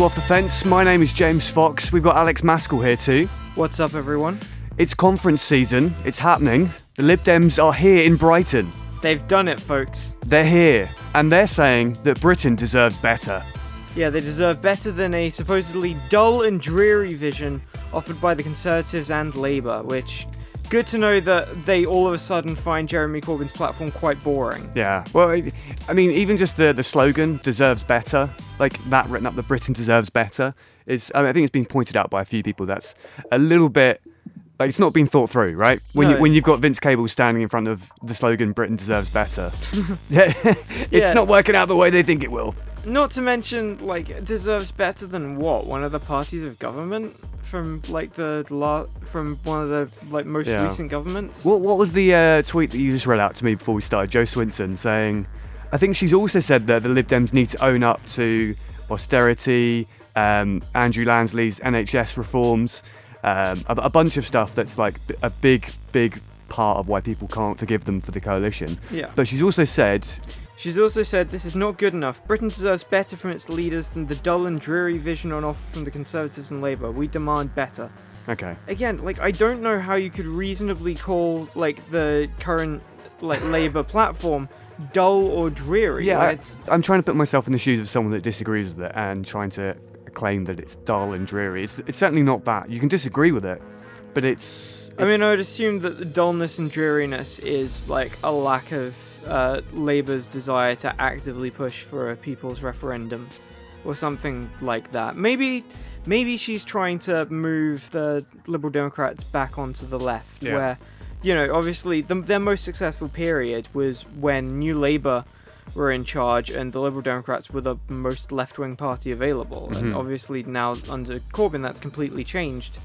To Off the Fence. My name is James Fox. We've got Alex Maskill here too. What's up, everyone? It's conference season. It's happening. The Lib Dems are here in Brighton. They've done it, folks. They're here, and they're saying that Britain deserves better. Yeah, they deserve better than a supposedly dull and dreary vision offered by the Conservatives and Labour, which. Good to know that they all of a sudden find Jeremy Corbyn's platform quite boring. Yeah. Well, I- mean, even just the, the slogan deserves better, like that written up, that Britain deserves better, is, I, mean, I think it's been pointed out by a few people that's a little bit. Like it's not been thought through, right? When you when you've got Vince Cable standing in front of the slogan "Britain deserves better," yeah, it's Yeah. not working out the way they think it will. Not to mention, like, it deserves better than what? One of the parties of government from like the la- from one of the like most Yeah. recent governments. What what was the uh, tweet that you just read out to me before we started? Jo Swinson saying, I think she's also said that the Lib Dems need to own up to austerity, um, Andrew Lansley's NHS reforms, um, a, a bunch of stuff that's like b- a big big part of why people can't forgive them for the coalition. Yeah. But she's also said, She's also said this is not good enough. Britain deserves better from its leaders than the dull and dreary vision on offer from the Conservatives and Labour. We demand better. okay, Again, like I don't know how you could reasonably call like the current like Labour platform dull or dreary. yeah, Like, it's, I'm trying to put myself in the shoes of someone that disagrees with it and trying to claim that it's dull and dreary. It's it's certainly not that. You can disagree with it, but it's. I mean, I would assume that the dullness and dreariness is like a lack of uh, Labour's desire to actively push for a people's referendum or something like that. Maybe, maybe she's trying to move the Liberal Democrats back onto the left, Yeah. where, you know, obviously the, their most successful period was when New Labour were in charge and the Liberal Democrats were the most left-wing party available. And Mhm. obviously now under Corbyn that's completely changed.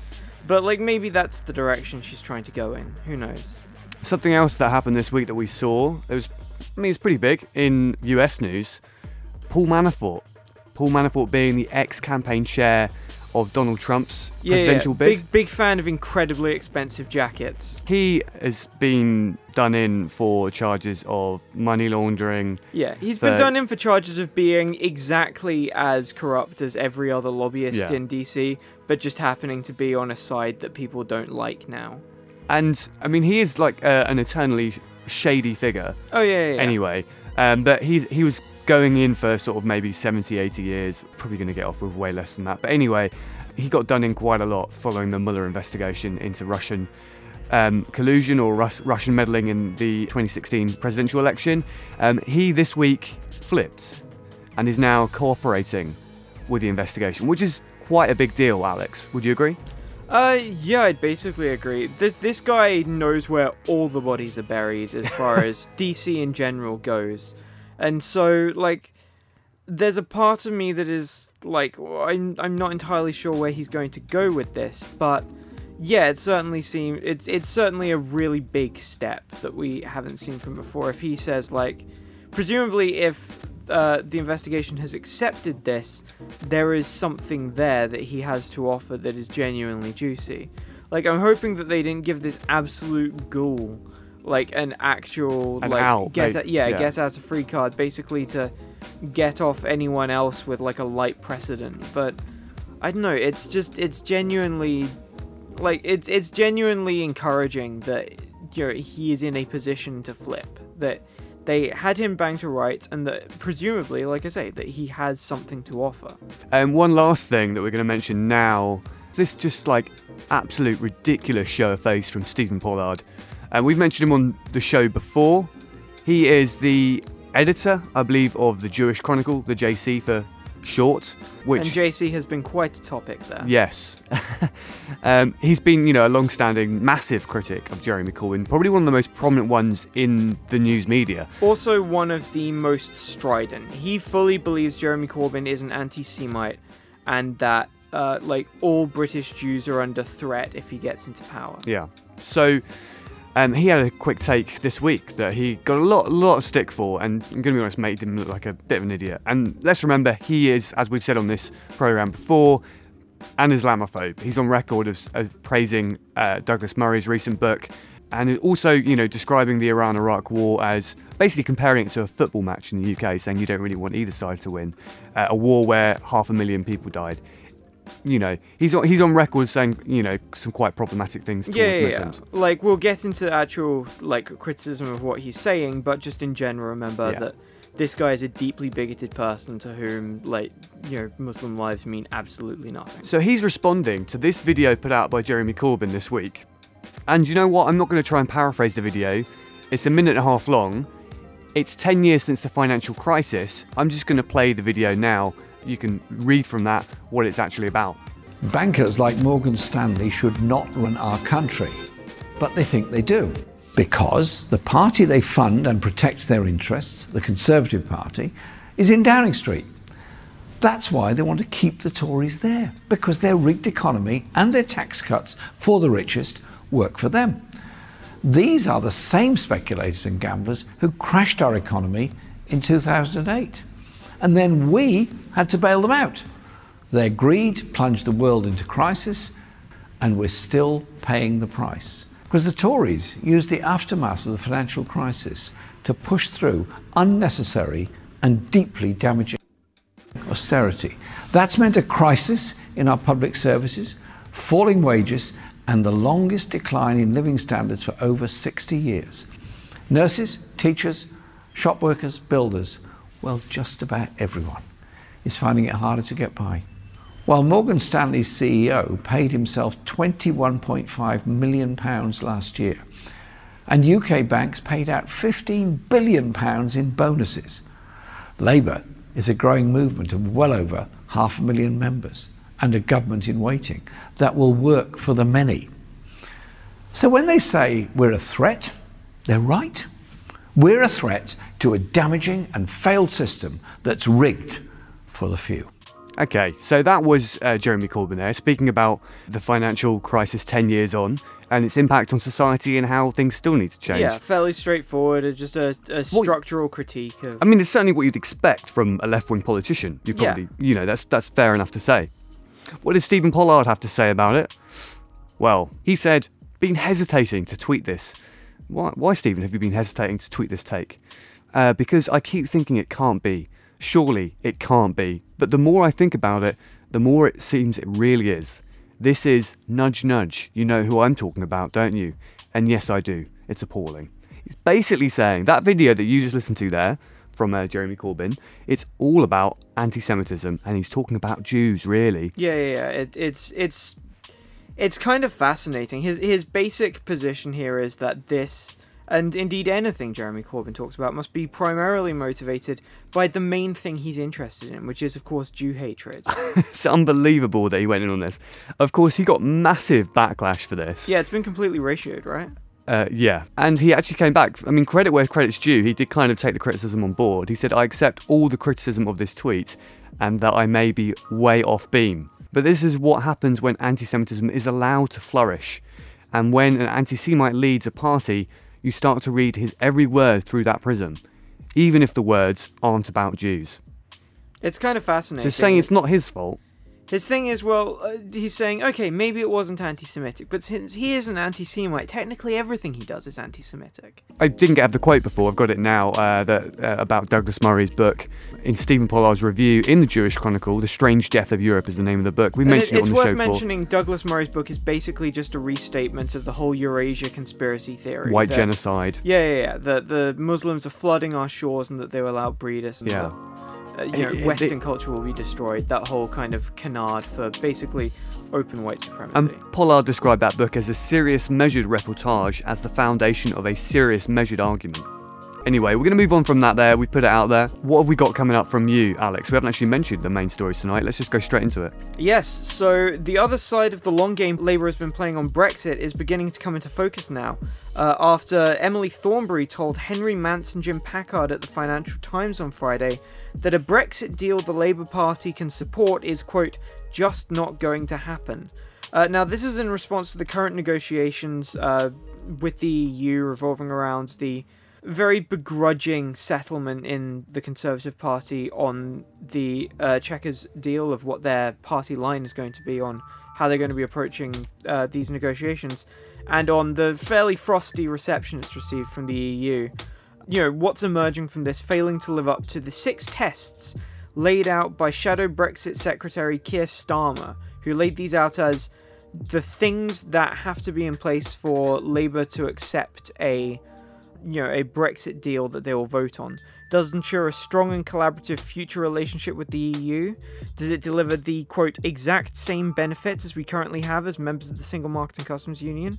But like maybe that's the direction she's trying to go in. Who knows? Something else that happened this week that we saw, it was, I mean, it's pretty big in US news. Paul Manafort. Paul Manafort being the ex campaign chair of Donald Trump's Yeah, yeah, presidential bid. big big fan of incredibly expensive jackets. He has been done in for charges of money laundering. Yeah, he's been done in for charges of being exactly as corrupt as every other lobbyist Yeah. in DC, but just happening to be on a side that people don't like now. And, I mean, he is like uh, an eternally shady figure Oh yeah, yeah. yeah. anyway. Um, but he's, he was going in for sort of maybe 70, 80 years, probably going to get off with way less than that. But anyway, he got done in quite a lot following the Mueller investigation into Russian um, collusion or Rus- Russian meddling in the 2016 presidential election. Um, he this week flipped and is now cooperating with the investigation, which is quite a big deal, Alex. Would you agree? Uh, yeah, I'd basically agree. This this guy knows where all the bodies are buried as far as DC in general goes, and so like, there's a part of me that is like, I'm I'm not entirely sure where he's going to go with this, but yeah, it certainly seems it's it's certainly a really big step that we haven't seen from before. If he says like, presumably if uh, the investigation has accepted this, there is something there that he has to offer that is genuinely juicy. Like I'm hoping that they didn't give this absolute ghoul like an actual An like out, get they- out, yeah, yeah. get out a free card basically to get off anyone else with like a light precedent. But I don't know, it's just it's genuinely like it's it's genuinely encouraging that you know, he is in a position to flip that they had him bang to rights and that presumably like i say that he has something to offer Um, one last thing that we're going to mention now. This just like absolute ridiculous show of face from Stephen Pollard. And we've mentioned him on the show before. He is the editor, I believe, of the Jewish Chronicle, the JC for short. Which and jc has been quite a topic there Yes. um, he's been, you know, a long standing, massive critic of Jeremy Corbyn, probably one of the most prominent ones in the news media. also one of the most strident he fully believes jeremy corbyn is an anti-semite and that uh, like all british jews are under threat if he gets into power Yeah. So um, he had a quick take this week that he got a lot, lot of stick for, and I'm going to be honest, made him look like a bit of an idiot. And let's remember, he is, as we've said on this program before, an Islamophobe. He's on record of praising uh, Douglas Murray's recent book, And also, you know, describing the Iran Iraq war as basically comparing it to a football match in the UK, saying you don't really want either side to win. Uh, a war where half a million people died. You know, he's on, he's on record saying, you know, some quite problematic things towards Yeah, yeah, yeah. Like we'll get into actual like criticism of what he's saying, but just in general, remember Yeah. that this guy is a deeply bigoted person to whom like you know Muslim lives mean absolutely nothing. So he's responding to this video put out by Jeremy Corbyn this week. And you know what? I'm not going to try and paraphrase the video. It's a minute and a half long. It's 10 years since the financial crisis. I'm just going to play the video now. You can read from that what it's actually about. Bankers like Morgan Stanley should not run our country, but they think they do. Because the party they fund and protects their interests, the Conservative Party, is in Downing Street. That's why they want to keep the Tories there, because their rigged economy and their tax cuts for the richest work for them. These are the same speculators and gamblers who crashed our economy in 2008. And then we had to bail them out. Their greed plunged the world into crisis, and we're still paying the price. Because the Tories used the aftermath of the financial crisis to push through unnecessary and deeply damaging austerity. That's meant a crisis in our public services, falling wages, and the longest decline in living standards for over 60 years. Nurses, teachers, shop workers, builders, well, just about everyone is finding it harder to get by. While Morgan Stanley's CEO paid himself £21.5 million last year, and UK banks paid out £15 billion in bonuses. Labour is a growing movement of well over half a million members and a government in waiting that will work for the many. So when they say we're a threat, they're right. We're a threat to a damaging and failed system that's rigged for the few. Okay, so that was uh, Jeremy Corbyn there speaking about the financial crisis 10 years on and its impact on society and how things still need to change. Yeah, fairly straightforward. uh, Just a, a structural critique of. I mean, it's certainly what you'd expect from a left-wing politician. You Yeah. you know, that's that's fair enough to say. What did Stephen Pollard have to say about it? Well, he said, "Been hesitating to tweet this. Why, why, Stephen, have you been hesitating to tweet this take? Uh, because I keep thinking it can't be. Surely it can't be. But the more I think about it, the more it seems it really is. This is nudge, nudge. You know who I'm talking about, don't you? And yes, I do. It's appalling. It's basically saying that video that you just listened to there from uh, Jeremy Corbyn, it's all about anti-Semitism, and he's talking about Jews, really. Yeah, yeah, yeah. It, it's it's it's kind of fascinating. His his basic position here is that this and indeed anything Jeremy Corbyn talks about must be primarily motivated by the main thing he's interested in, which is of course Jew hatred. It's unbelievable that he went in on this. Of course, he got massive backlash for this. yeah, it's been completely ratioed, right? Uh, yeah, and he actually came back. I mean, credit where credit's due. He did kind of take the criticism on board. He said, "I accept all the criticism of this tweet, and that I may be way off beam." But this is what happens when anti-Semitism is allowed to flourish, and when an anti-Semite leads a party, you start to read his every word through that prism, even if the words aren't about Jews. It's kind of fascinating. So saying it's not his fault. His thing is, well, uh, he's saying, okay, maybe it wasn't anti Semitic, but since he is an anti Semite, technically everything he does is anti Semitic. I didn't get the quote before. I've got it now. Uh, that uh, about Douglas Murray's book in Stephen Pollard's review in the Jewish Chronicle. The Strange Death of Europe is the name of the book. We And it, mentioned it, it's on the show. It's worth mentioning Douglas Murray's book is basically just a restatement of the whole Eurabia conspiracy theory. White that- genocide. Yeah, yeah, yeah. That the Muslims are flooding our shores and that they will outbreed us. And Yeah. that, uh, you know, It- Western it- culture will be destroyed. That whole kind of canard for basically open white supremacy. And Pollard described that book as a serious, measured reportage as the foundation of a serious, measured argument. Anyway, we're going to move on from that there. We've put it out there. What have we got coming up from you, Alex? We haven't actually mentioned the main stories tonight. Let's just go straight into it. Yes, so the other side of the long game Labour has been playing on Brexit is beginning to come into focus now. Uh, after Emily Thornberry told Henry Mance and Jim Pickard at the Financial Times on Friday that a Brexit deal the Labour Party can support is, quote, just not going to happen. Uh, now, this is in response to the current negotiations uh, with the EU revolving around the very begrudging settlement in the Conservative Party on the uh, Chequers deal of what their party line is going to be on how they're going to be approaching uh, these negotiations, and on the fairly frosty reception it's received from the EU. You know, what's emerging from this failing to live up to the six tests laid out by Shadow Brexit Secretary Keir Starmer, who laid these out as the things that have to be in place for Labour to accept a you know a Brexit deal that they will vote on? Does ensure a strong and collaborative future relationship with the EU? Does it deliver the quote exact same benefits as we currently have as members of the Single Market and Customs Union?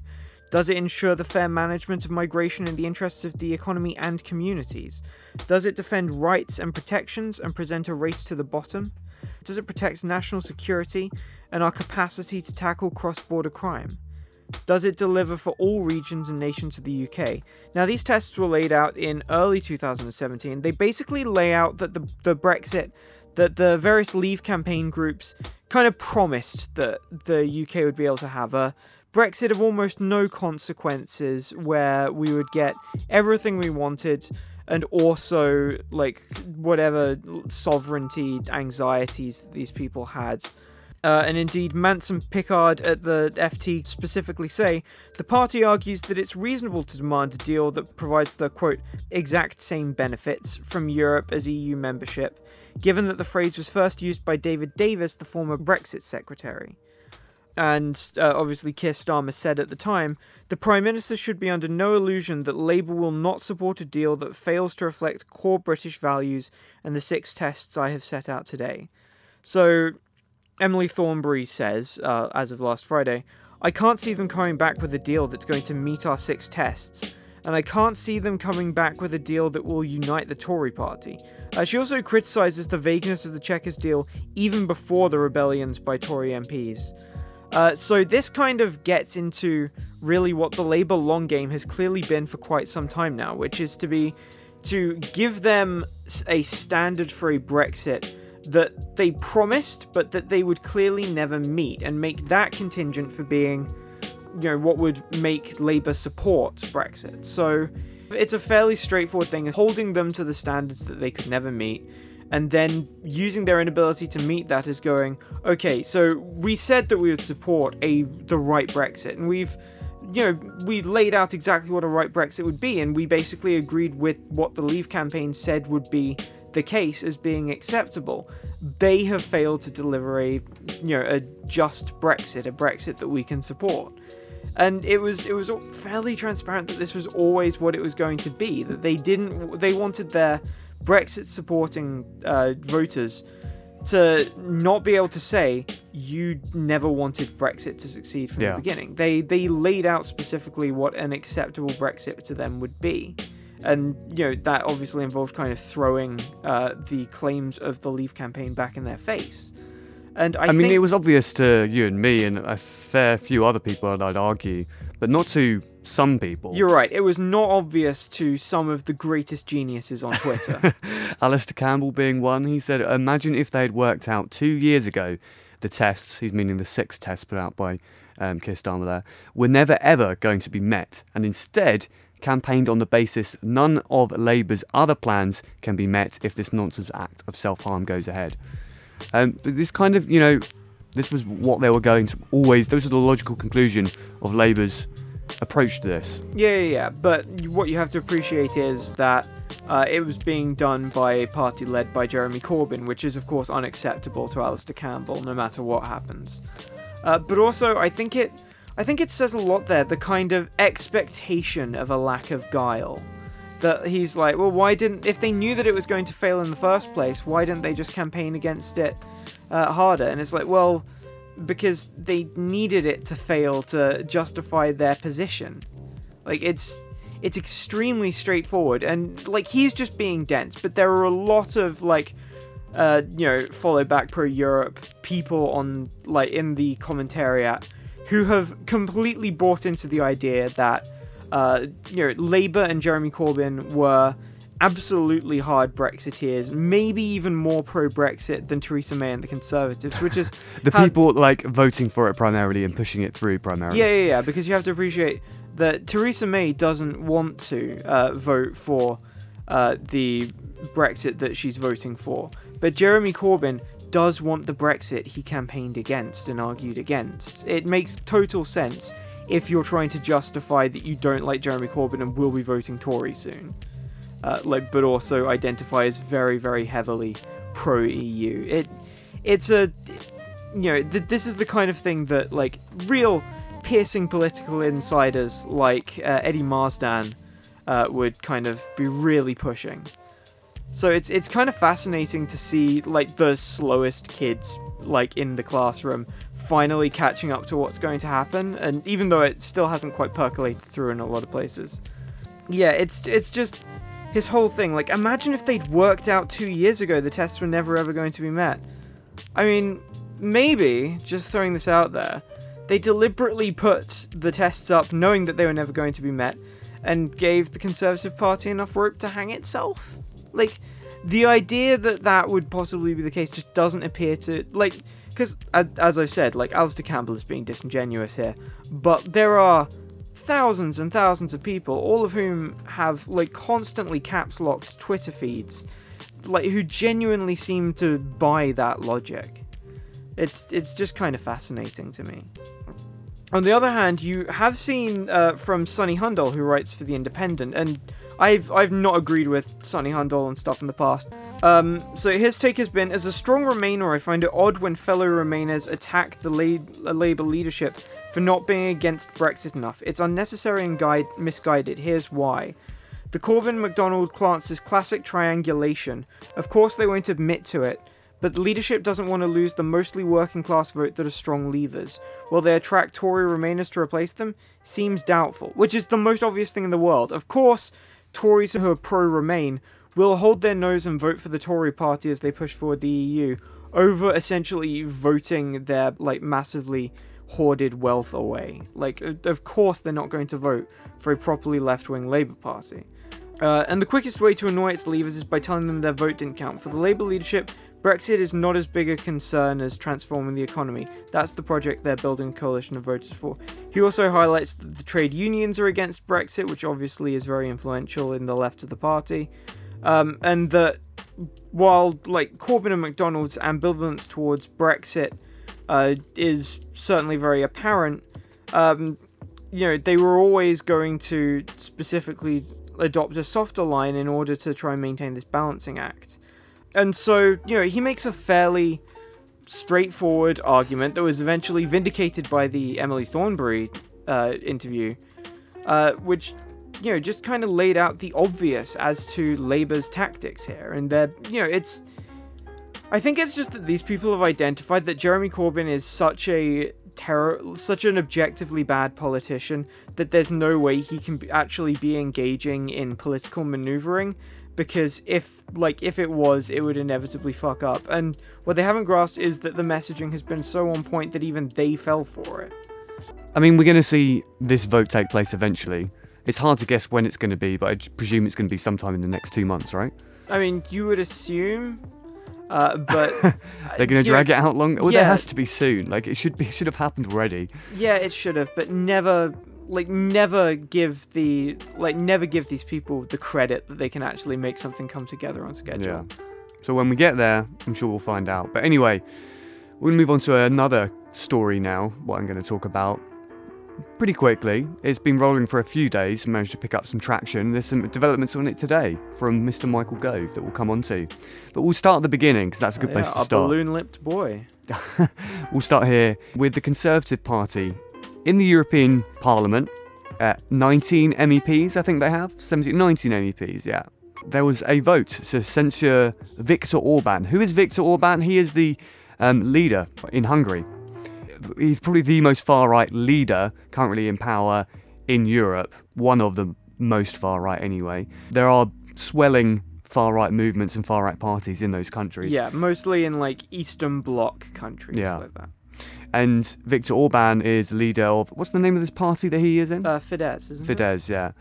Does it ensure the fair management of migration in the interests of the economy and communities? Does it defend rights and protections and present a race to the bottom? Does it protect national security and our capacity to tackle cross border crime? Does it deliver for all regions and nations of the UK? Now, these tests were laid out in early 2017. They basically lay out that the, the Brexit, that the various Leave campaign groups kind of promised that the UK would be able to have a Brexit of almost no consequences, where we would get everything we wanted and also like whatever sovereignty anxieties these people had uh, and indeed, Mance and Pickard at the FT specifically say the party argues that it's reasonable to demand a deal that provides the quote exact same benefits from Europe as EU membership, given that the phrase was first used by David Davis, the former Brexit secretary. And uh, obviously, Keir Starmer said at the time the Prime Minister should be under no illusion that Labour will not support a deal that fails to reflect core British values and the six tests I have set out today. So, Emily Thornberry says, uh, as of last Friday, I can't see them coming back with a deal that's going to meet our six tests, and I can't see them coming back with a deal that will unite the Tory party. Uh, she also criticises the vagueness of the Chequers deal even before the rebellions by Tory MPs. Uh, so this kind of gets into really what the Labour long game has clearly been for quite some time now, which is to be to give them a standard for a Brexit that they promised, but that they would clearly never meet, and make that contingent for being, you know, what would make Labour support Brexit. So it's a fairly straightforward thing, holding them to the standards that they could never meet, and then using their inability to meet that as going, okay, so we said that we would support a the right Brexit, and we've you know, we laid out exactly what a right Brexit would be, and we basically agreed with what the Leave campaign said would be the case as being acceptable. They have failed to deliver a, you know, a just Brexit, a Brexit that we can support. And it was it was fairly transparent that this was always what it was going to be. That they didn't they wanted their Brexit supporting uh, voters to not be able to say you never wanted Brexit to succeed from yeah. the beginning. They they laid out specifically what an acceptable Brexit to them would be and you know that obviously involved kind of throwing uh, the claims of the Leave campaign back in their face. And I, I mean, it was obvious to you and me and a fair few other people, I'd argue, but not to some people. You're right. It was not obvious to some of the greatest geniuses on Twitter. Alastair Campbell being one. He said, "Imagine if they had worked out two years ago the tests. He's meaning the six tests put out by um, Keir Starmer there were never ever going to be met, and instead." Campaigned on the basis none of Labour's other plans can be met if this nonsense act of self harm goes ahead. Um, this kind of, you know, this was what they were going to always, this was the logical conclusion of Labour's approach to this. Yeah, yeah, yeah. But what you have to appreciate is that uh, it was being done by a party led by Jeremy Corbyn, which is, of course, unacceptable to Alastair Campbell, no matter what happens. Uh, but also, I think it I think it says a lot there, the kind of expectation of a lack of guile. That he's like, well, why didn't, if they knew that it was going to fail in the first place, why didn't they just campaign against it uh, harder? And it's like, well, because they needed it to fail to justify their position. Like, it's, it's extremely straightforward, and like, he's just being dense, but there are a lot of, like, uh, you know, follow back pro Europe people on, like, in the commentariat who have completely bought into the idea that uh, you know Labour and Jeremy Corbyn were absolutely hard Brexiteers, maybe even more pro-Brexit than Theresa May and the Conservatives, which is the how... people like voting for it primarily and pushing it through primarily. Yeah, yeah, yeah. Because you have to appreciate that Theresa May doesn't want to uh, vote for uh, the Brexit that she's voting for, but Jeremy Corbyn does want the Brexit he campaigned against and argued against. It makes total sense if you're trying to justify that you don't like Jeremy Corbyn and will be voting Tory soon. Uh, like, but also identify as very, very heavily pro EU. It, it's a, you know, th- this is the kind of thing that like real piercing political insiders like uh, Eddie Marsden uh, would kind of be really pushing. So it's it's kind of fascinating to see like the slowest kids like in the classroom finally catching up to what's going to happen and even though it still hasn't quite percolated through in a lot of places. Yeah, it's it's just his whole thing like imagine if they'd worked out 2 years ago the tests were never ever going to be met. I mean, maybe just throwing this out there, they deliberately put the tests up knowing that they were never going to be met and gave the Conservative Party enough rope to hang itself. Like, the idea that that would possibly be the case just doesn't appear to like because as I've said, like Alastair Campbell is being disingenuous here, but there are thousands and thousands of people, all of whom have like constantly caps locked Twitter feeds, like who genuinely seem to buy that logic. It's it's just kind of fascinating to me. On the other hand, you have seen uh, from Sunny Hundal, who writes for the Independent, and I've I've not agreed with Sunny Hundal and stuff in the past. Um, so his take has been, as a strong Remainer, I find it odd when fellow Remainers attack the La- Labour leadership for not being against Brexit enough. It's unnecessary and guide- misguided. Here's why. The Corbyn McDonnell class is classic triangulation. Of course, they won't admit to it, but leadership doesn't want to lose the mostly working class vote that are strong Leavers. Will they attract Tory Remainers to replace them? Seems doubtful, which is the most obvious thing in the world. Of course, Tories who are pro Remain will hold their nose and vote for the Tory party as they push forward the EU over essentially voting their like massively hoarded wealth away. Like, of course, they're not going to vote for a properly left wing Labour Party. Uh, and the quickest way to annoy its leaders is by telling them their vote didn't count. For the Labour leadership, Brexit is not as big a concern as transforming the economy. That's the project they're building a coalition of voters for. He also highlights that the trade unions are against Brexit, which obviously is very influential in the left of the party. Um, and that while like Corbyn and McDonnell's ambivalence towards Brexit uh, is certainly very apparent, um, you know they were always going to specifically adopt a softer line in order to try and maintain this balancing act. And so, you know, he makes a fairly straightforward argument that was eventually vindicated by the Emily Thornberry uh, interview, uh, which you know, just kind of laid out the obvious as to Labour's tactics here. And they're, you know, it's. I think it's just that these people have identified that Jeremy Corbyn is such a terror, such an objectively bad politician that there's no way he can actually be engaging in political maneuvering because if like if it was it would inevitably fuck up and what they haven't grasped is that the messaging has been so on point that even they fell for it i mean we're going to see this vote take place eventually it's hard to guess when it's going to be, but I presume it's going to be sometime in the next two months, right? I mean, you would assume, uh, but they're going to drag it out long. Well, yeah. there has to be soon. Like it should be, should have happened already. Yeah, it should have, but never, like never give the, like never give these people the credit that they can actually make something come together on schedule. Yeah. So when we get there, I'm sure we'll find out. But anyway, we'll move on to another story now. What I'm going to talk about pretty quickly. It's been rolling for a few days, managed to pick up some traction. There's some developments on it today from Mr. Michael Gove that we'll come on to. But we'll start at the beginning because that's a good oh, place to a start. balloon lipped boy. we'll start here with the Conservative Party. In the European Parliament, uh, 19 MEPs, I think they have, 17, 19 MEPs, yeah. There was a vote to censure Viktor Orban. Who is Viktor Orban? He is the um, leader in Hungary he's probably the most far right leader currently in power in Europe, one of the most far right anyway. There are swelling far right movements and far right parties in those countries. Yeah, mostly in like Eastern Bloc countries yeah. like that. And Viktor Orban is leader of what's the name of this party that he is in? Uh, Fidesz, isn't Fidesz, it? yeah.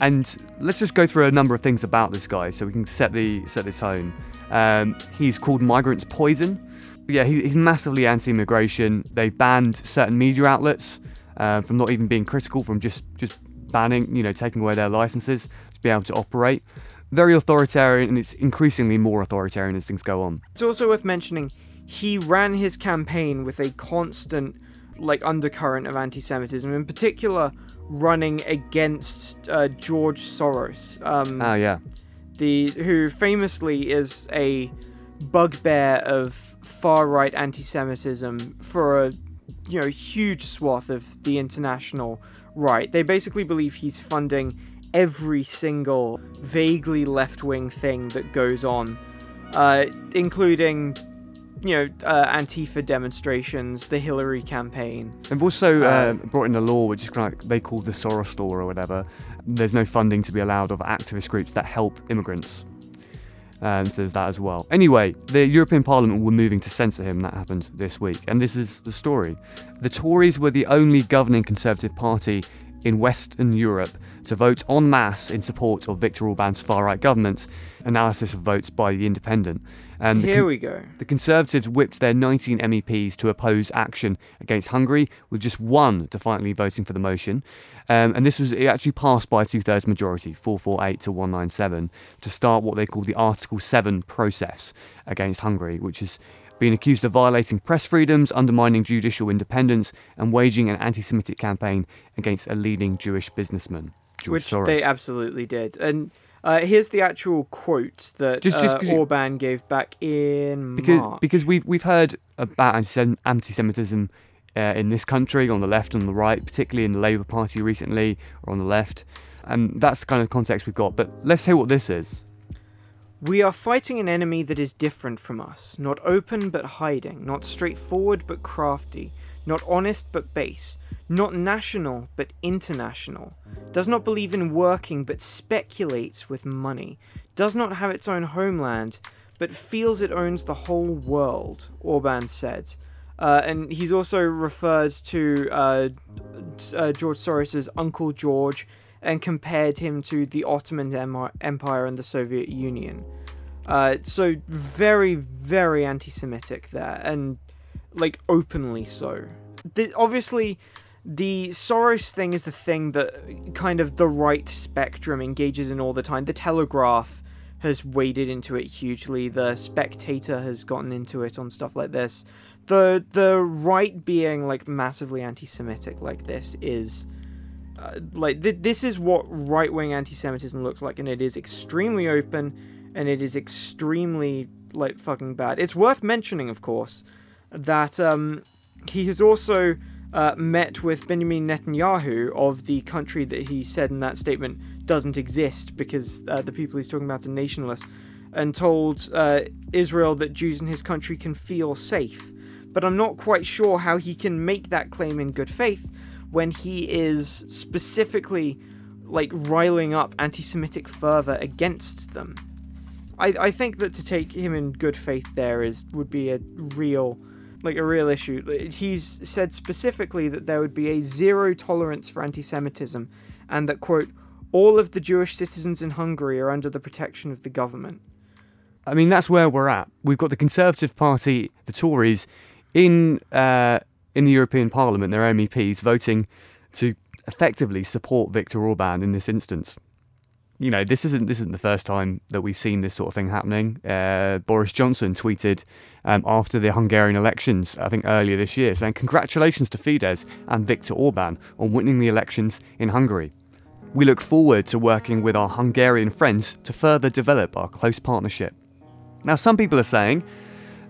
And let's just go through a number of things about this guy so we can set the set the tone. Um, he's called migrants poison yeah, he, he's massively anti-immigration. They banned certain media outlets uh, from not even being critical, from just just banning, you know, taking away their licenses to be able to operate. Very authoritarian, and it's increasingly more authoritarian as things go on. It's also worth mentioning he ran his campaign with a constant like undercurrent of anti-Semitism, in particular running against uh, George Soros. Um, Ah, yeah. the who famously is a bugbear of far-right anti-Semitism for a you know huge swath of the international right. They basically believe he's funding every single vaguely left-wing thing that goes on, uh, including you know uh, Antifa demonstrations, the Hillary campaign. They've also uh, Uh, brought in a law which is kind of like they call the Soros law or whatever. There's no funding to be allowed of activist groups that help immigrants. Um, so there's that as well. Anyway, the European Parliament were moving to censor him. That happened this week, and this is the story. The Tories were the only governing Conservative party in Western Europe to vote en masse in support of Viktor Orban's far-right government. Analysis of votes by the Independent. And Here con- we go. the Conservatives whipped their 19 MEPs to oppose action against Hungary, with just one defiantly voting for the motion. Um, and this was it actually passed by a two thirds majority, 448 to 197, to start what they call the Article 7 process against Hungary, which has been accused of violating press freedoms, undermining judicial independence, and waging an anti Semitic campaign against a leading Jewish businessman, George which Soros. they absolutely did. And uh, here's the actual quote that Just- just uh, 'cause you- Orban gave back in because March. because we've we've heard about anti- anti-Semitism uh, in this country on the left and on the right, particularly in the Labour Party recently or on the left, and that's the kind of context we've got. But let's hear what this is. We are fighting an enemy that is different from us, not open but hiding, not straightforward but crafty, not honest but base, not national but international, does not believe in working but speculates with money, does not have its own homeland but feels it owns the whole world, Orban said. Uh, and he's also referred to uh, uh, George Soros's Uncle George and compared him to the Ottoman Empire and the Soviet Union. Uh, so very, very anti-Semitic there, and like openly so. The, obviously, the Soros thing is the thing that kind of the right spectrum engages in all the time. The Telegraph has waded into it hugely. The Spectator has gotten into it on stuff like this. The the right being like massively anti-Semitic like this is uh, like th- this is what right wing anti Semitism looks like, and it is extremely open, and it is extremely like fucking bad. It's worth mentioning, of course, that um, he has also uh, met with Benjamin Netanyahu of the country that he said in that statement doesn't exist because uh, the people he's talking about are nationalists, and told uh, Israel that Jews in his country can feel safe. But I'm not quite sure how he can make that claim in good faith when he is specifically like riling up anti-Semitic fervor against them. I, I think that to take him in good faith there is would be a real like a real issue. He's said specifically that there would be a zero tolerance for anti-Semitism and that quote all of the Jewish citizens in Hungary are under the protection of the government. I mean, that's where we're at. We've got the Conservative Party, the Tories, in uh, in the European Parliament, their MEPs voting to effectively support Viktor Orban in this instance. You know, this isn't this isn't the first time that we've seen this sort of thing happening. Uh, Boris Johnson tweeted um, after the Hungarian elections, I think earlier this year, saying congratulations to Fidesz and Viktor Orban on winning the elections in Hungary. We look forward to working with our Hungarian friends to further develop our close partnership. Now, some people are saying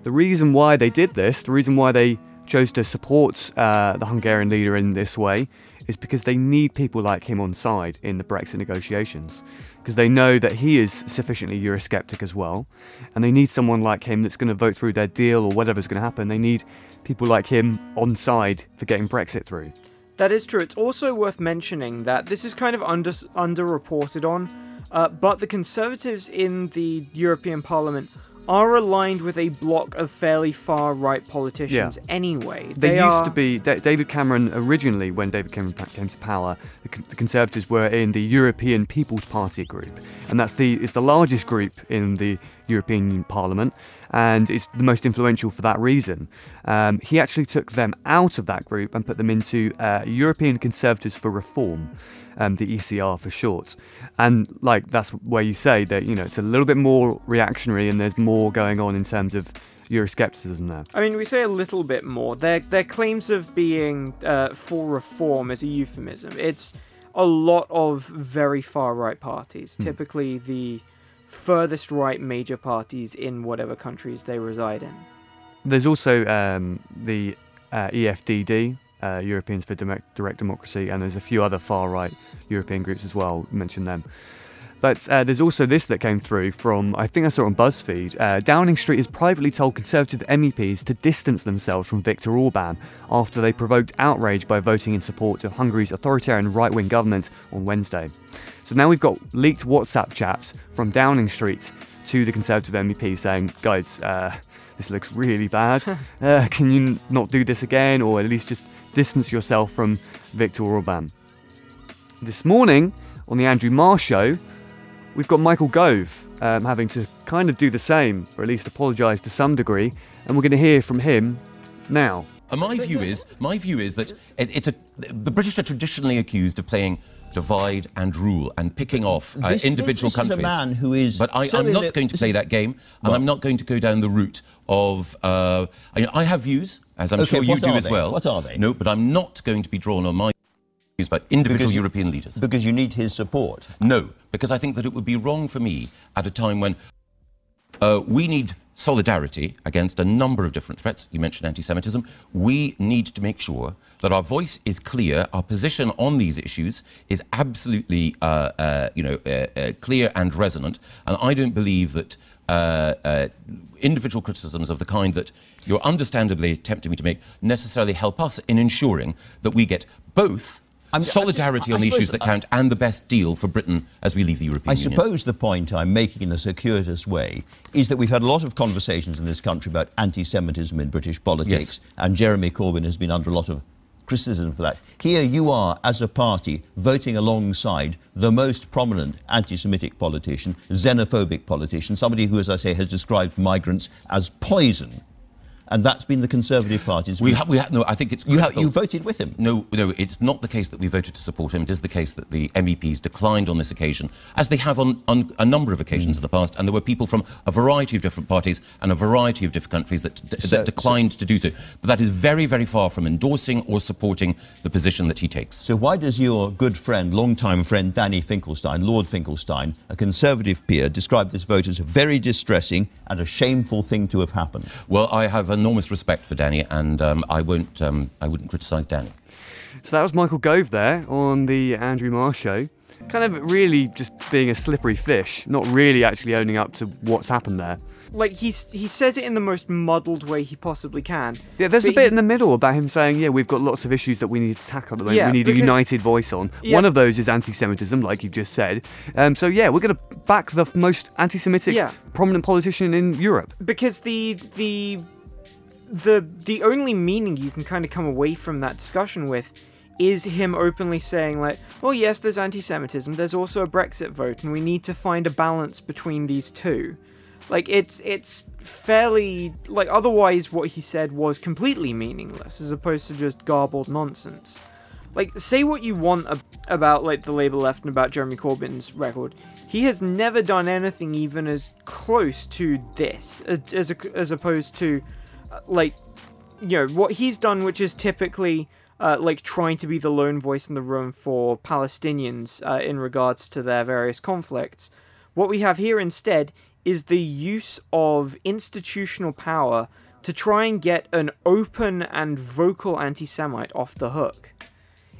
the reason why they did this, the reason why they chose to support uh, the Hungarian leader in this way, is because they need people like him on side in the Brexit negotiations. Because they know that he is sufficiently Eurosceptic as well, and they need someone like him that's going to vote through their deal or whatever's going to happen. They need people like him on side for getting Brexit through. That is true. It's also worth mentioning that this is kind of under underreported on, uh, but the Conservatives in the European Parliament are aligned with a block of fairly far right politicians anyway. They, used are- to be Da- David Cameron originally when David Cameron came to power. The, Con- the Conservatives were in the European People's Party group, and that's the it's the largest group in the European Parliament, and is the most influential for that reason. Um, he actually took them out of that group and put them into uh, European Conservatives for Reform, um, the ECR for short. And like that's where you say that you know it's a little bit more reactionary and there's more going on in terms of Euroscepticism there. I mean, we say a little bit more. Their their claims of being uh, for reform is a euphemism. It's a lot of very far right parties, Hmm. typically the furthest right major parties in whatever countries they reside in. There's also um, the uh, EFDD, uh, Europeans for Demo- Direct Democracy, and there's a few other far right European groups as well. Mention them. But uh, there's also this that came through from, I think I saw it on BuzzFeed. Uh, Downing Street has privately told Conservative MEPs to distance themselves from Viktor Orban after they provoked outrage by voting in support of Hungary's authoritarian right wing government on Wednesday. So now we've got leaked WhatsApp chats from Downing Street to the Conservative MEP saying, guys, uh, this looks really bad. Uh, can you not do this again, or at least just distance yourself from Viktor Orban? This morning on the Andrew Marr show, we've got Michael Gove um, having to kind of do the same, or at least apologise to some degree, and we're going to hear from him now. Uh, my view is my view is that it, it's a the British are traditionally accused of playing divide and rule and picking off uh, This- individual this is a countries. man who is But I, so I'm not going to play that game, and Well- I'm not going to go down the route of. Uh, I, I have views, as I'm Okay, sure you do are as they? well. What are they? No, but I'm not going to be drawn on my about individual Because- European leaders. Because you need his support. No, because I think that it would be wrong for me at a time when uh, we need solidarity against a number of different threats. You mentioned anti Semitism. We need to make sure that our voice is clear, our position on these issues is absolutely uh, uh, you know, uh, uh, clear and resonant. And I don't believe that. Uh, uh, individual criticisms of the kind that you're understandably tempting me to make necessarily help us in ensuring that we get both I'm- just- solidarity I on the issues that count and the best deal for Britain as we leave the European I Union. I suppose the point I'm making in a circuitous way is that we've had a lot of conversations in this country about anti Semitism in British politics, Yes. and Jeremy Corbyn has been under a lot of criticism for that. Here you are, as a party, voting alongside the most prominent anti Semitic politician, xenophobic politician, somebody who, as I say, has described migrants as poison. And that's been the Conservative Party's We ha- we ha- no, I think it's you, ha- you voted with him. No, no, it's not the case that we voted to support him. It is the case that the MEPs declined on this occasion, as they have on, on a number of occasions Mm. in the past. And there were people from a variety of different parties and a variety of different countries that, d- So- that declined to do so. But that is very, very far from endorsing or supporting the position that he takes. So why does your good friend, long-time friend Danny Finkelstein, Lord Finkelstein, a Conservative peer, describe this vote as very distressing and a shameful thing to have happened? Well, I have enormous respect for Danny, and um, I won't. Um, I wouldn't criticise Danny. So that was Michael Gove there on the Andrew Marr show. Kind of really just being a slippery fish, not really actually owning up to what's happened there. Like he's he says it in the most muddled way he possibly can. Yeah, there's a bit he- in the middle about him saying, yeah, we've got lots of issues that we need to tackle at the moment. Yeah, we need a united voice on. Yeah. One of those is anti Semitism, like you've just said. Um, so, yeah, we're going to back the most anti Semitic Yeah. prominent politician in Europe. because the the the the only meaning you can kind of come away from that discussion with is him openly saying like well yes there's anti-semitism there's also a brexit vote and we need to find a balance between these two like it's it's fairly like otherwise what he said was completely meaningless as opposed to just garbled nonsense like say what you want ab- about like the Labour left and about Jeremy Corbyn's record. He has never done anything even as close to this as as, as opposed to like you know what he's done, which is typically uh, like trying to be the lone voice in the room for Palestinians uh, in regards to their various conflicts. What we have here instead is the use of institutional power to try and get an open and vocal anti-Semite off the hook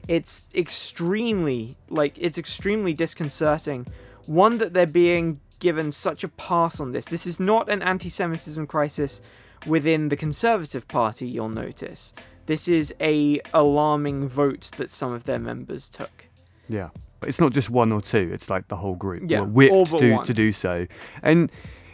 it's extremely like it's extremely disconcerting one that they're being given such a pass on this this is not an anti-semitism crisis within the conservative party you'll notice this is a alarming vote that some of their members took Yeah. But it's not just one or two, it's like the whole group. Yeah, were all whipped to, one. to do so. And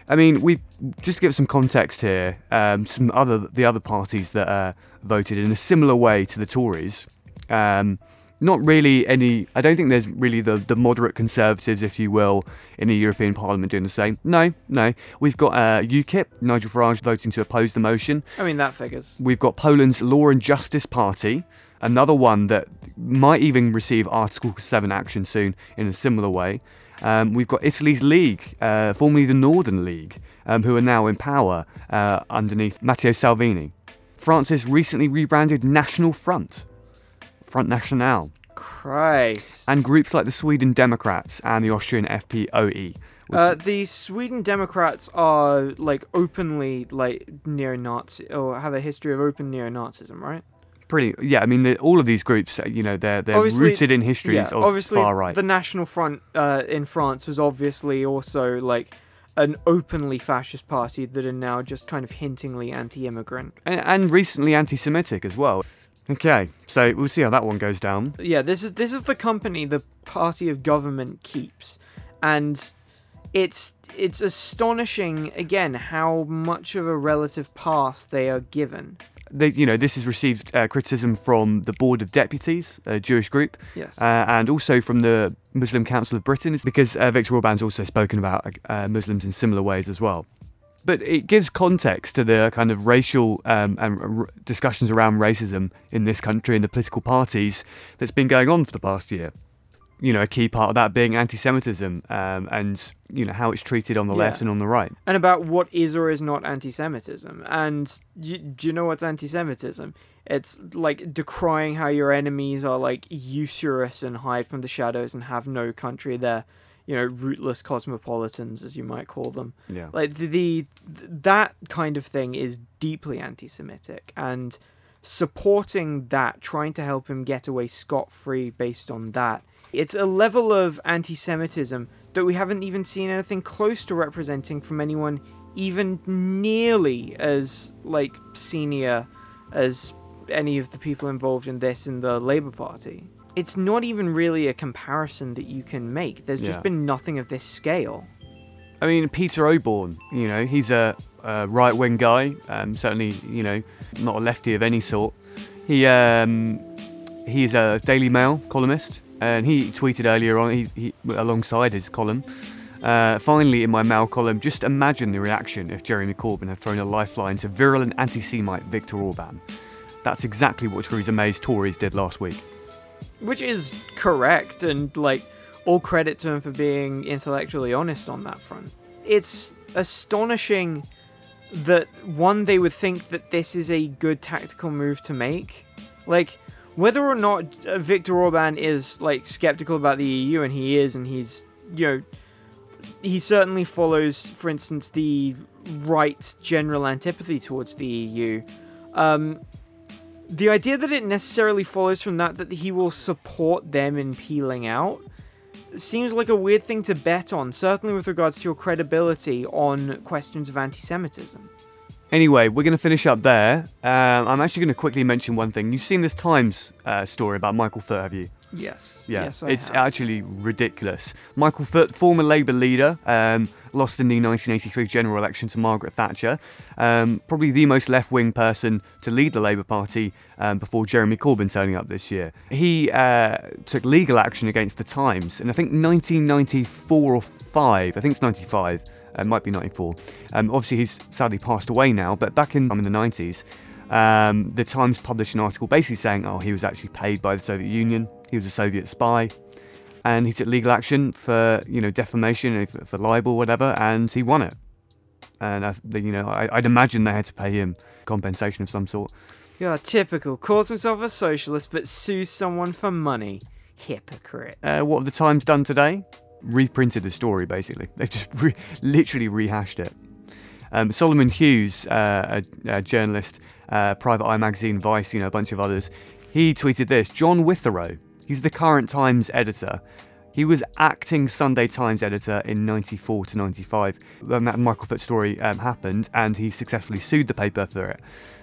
I mean, we just to give some context here. Um, some other the other parties that uh, voted in a similar way to the Tories. Um, not really any. I don't think there's really the, the moderate conservatives, if you will, in the European Parliament doing the same. No, no. We've got uh, UKIP, Nigel Farage voting to oppose the motion. I mean, that figures. We've got Poland's Law and Justice Party, another one that might even receive Article 7 action soon in a similar way. Um, we've got Italy's League, uh, formerly the Northern League, um, who are now in power uh, underneath Matteo Salvini. France's recently rebranded National Front, Front National, Christ. and groups like the Sweden Democrats and the Austrian FPOE. Uh, the Sweden Democrats are like openly like neo-Nazi or have a history of open neo-Nazism, right? pretty, yeah. I mean, the, all of these groups, uh, you know, they're they're Obviously- rooted in histories yeah, of obviously far right. the National Front uh, in France was obviously also like an openly fascist party that are now just kind of hintingly anti-immigrant. and, and recently anti-Semitic as well. Okay, so we'll see how that one goes down. Yeah, this is this is the company the party of government keeps, and it's it's astonishing again how much of a relative pass they are given. They, you know, this has received uh, criticism from the Board of Deputies, a Jewish group, Yes. uh, and also from the Muslim Council of Britain, It's because uh, Viktor Orban's also spoken about uh, Muslims in similar ways as well. But it gives context to the kind of racial um, and r- discussions around racism in this country and the political parties that's been going on for the past year. You know, a key part of that being anti-Semitism um, and you know how it's treated on the left and on the right. and about what is or is not anti-Semitism. And do, do you know what's anti-Semitism? It's like decrying how your enemies are like usurious and hide from the shadows and have no country. They're, you know, rootless cosmopolitans, as you might call them. Yeah. Like the, the that kind of thing is deeply anti-Semitic, and supporting that, trying to help him get away scot-free based on that. It's a level of anti-Semitism that we haven't even seen anything close to representing from anyone even nearly as like senior as any of the people involved in this in the Labour Party. It's not even really a comparison that you can make. There's Yeah. just been nothing of this scale. I mean, Peter Oborne, you know, he's a, a right wing guy, um, certainly, you know, not a lefty of any sort. He um, he's a Daily Mail columnist, and he tweeted earlier on, he, he alongside his column, uh, finally in my Mail column, just imagine the reaction if Jeremy Corbyn had thrown a lifeline to virulent anti Semite Viktor Orban. That's exactly what Theresa May's Tories did last week. Which is correct and like all credit to him for being intellectually honest on that front. It's astonishing that one they would think that this is a good tactical move to make. Like whether or not uh, Viktor Orban is like skeptical about the EU and he is and he's you know he certainly follows for instance the right general antipathy towards the EU um the idea that it necessarily follows from that that he will support them in peeling out seems like a weird thing to bet on, certainly with regards to your credibility on questions of anti Semitism. Anyway, we're going to finish up there. Um, I'm actually going to quickly mention one thing. You've seen this Times uh, story about Michael Foot, have you? Yes. Yeah, Yes, I it's have. actually ridiculous. Michael Foot, former Labour leader, um, lost in the 1983 general election to Margaret Thatcher. Um, probably the most left wing person to lead the Labour Party um, before Jeremy Corbyn turning up this year. He uh, took legal action against the Times in I think 1994 or 5, I think it's 95. Uh, it might be 94. Um, obviously, he's sadly passed away now, but back in, um, in the 90s, um, the Times published an article basically saying, oh, he was actually paid by the Soviet Union, he was a Soviet spy, and he took legal action for, you know, defamation, for, for libel, whatever, and he won it. And, I, you know, I, I'd imagine they had to pay him compensation of some sort. Yeah, typical. Calls himself a socialist but sues someone for money. Hypocrite. Uh, what have the Times done today? Reprinted the story, basically. They've just re- literally rehashed it. Um, Solomon Hughes, uh, a, a journalist, uh, Private Eye Magazine, Vice, you know, a bunch of others, he tweeted this John Witherow, he's the current Times editor. He was acting Sunday Times editor in 94 to 95 when that Michael Foot story um, happened, and he successfully sued the paper for it.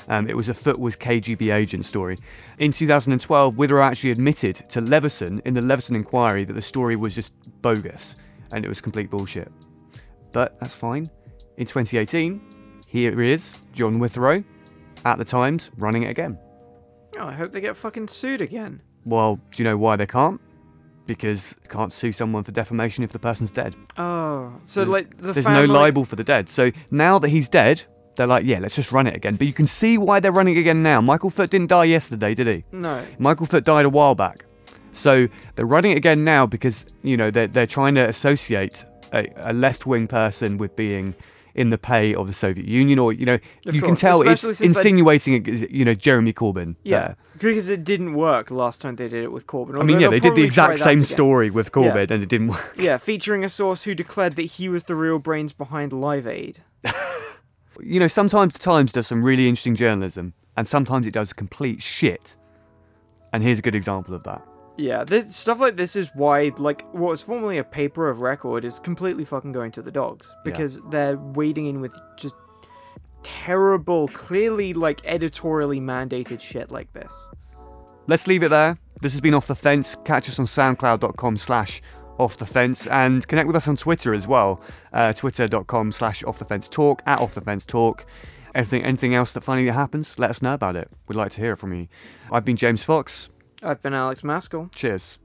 Um, it was a Foot was KGB agent story. In 2012, Witherow actually admitted to Leveson in the Leveson inquiry that the story was just bogus and it was complete bullshit. But that's fine. In 2018, here he is, John Witherow, at the Times, running it again. Oh, I hope they get fucking sued again. Well, do you know why they can't? Because they can't sue someone for defamation if the person's dead. Oh, so There's- like the There's family, no libel for the dead. So now that he's dead, they're like, yeah, let's just run it again. But you can see why they're running again now. Michael Foot didn't die yesterday, did he? No. Michael Foot died a while back. So they're running it again now because, you know, they're, they're trying to associate a, a left wing person with being in the pay of the Soviet Union, or, you know, Of you can course, tell it's especially they- insinuating, you know, Jeremy Corbyn. Yeah, there. because it didn't work last time they did it with Corbyn. I mean, yeah, they'll did the exact same story with Yeah. Corbyn and it didn't work. Yeah, featuring a source who declared that he was the real brains behind Live Aid. you know, sometimes the Times does some really interesting journalism, and sometimes it does complete shit. And here's a good example of that. Yeah, this stuff like this is why, like, what was formerly a paper of record is completely fucking going to the dogs because they're wading in with just terrible, clearly like editorially mandated shit like this. Let's leave it there. This has been Off the Fence. Catch us on soundcloud.com slash off the fence and connect with us on Twitter as well. Uh, Twitter.com slash off the fence talk, at off the fence talk. Anything, anything else that finally happens, let us know about it. We'd like to hear it from you. I've been James Fox. I've been Alex Maskill. Cheers.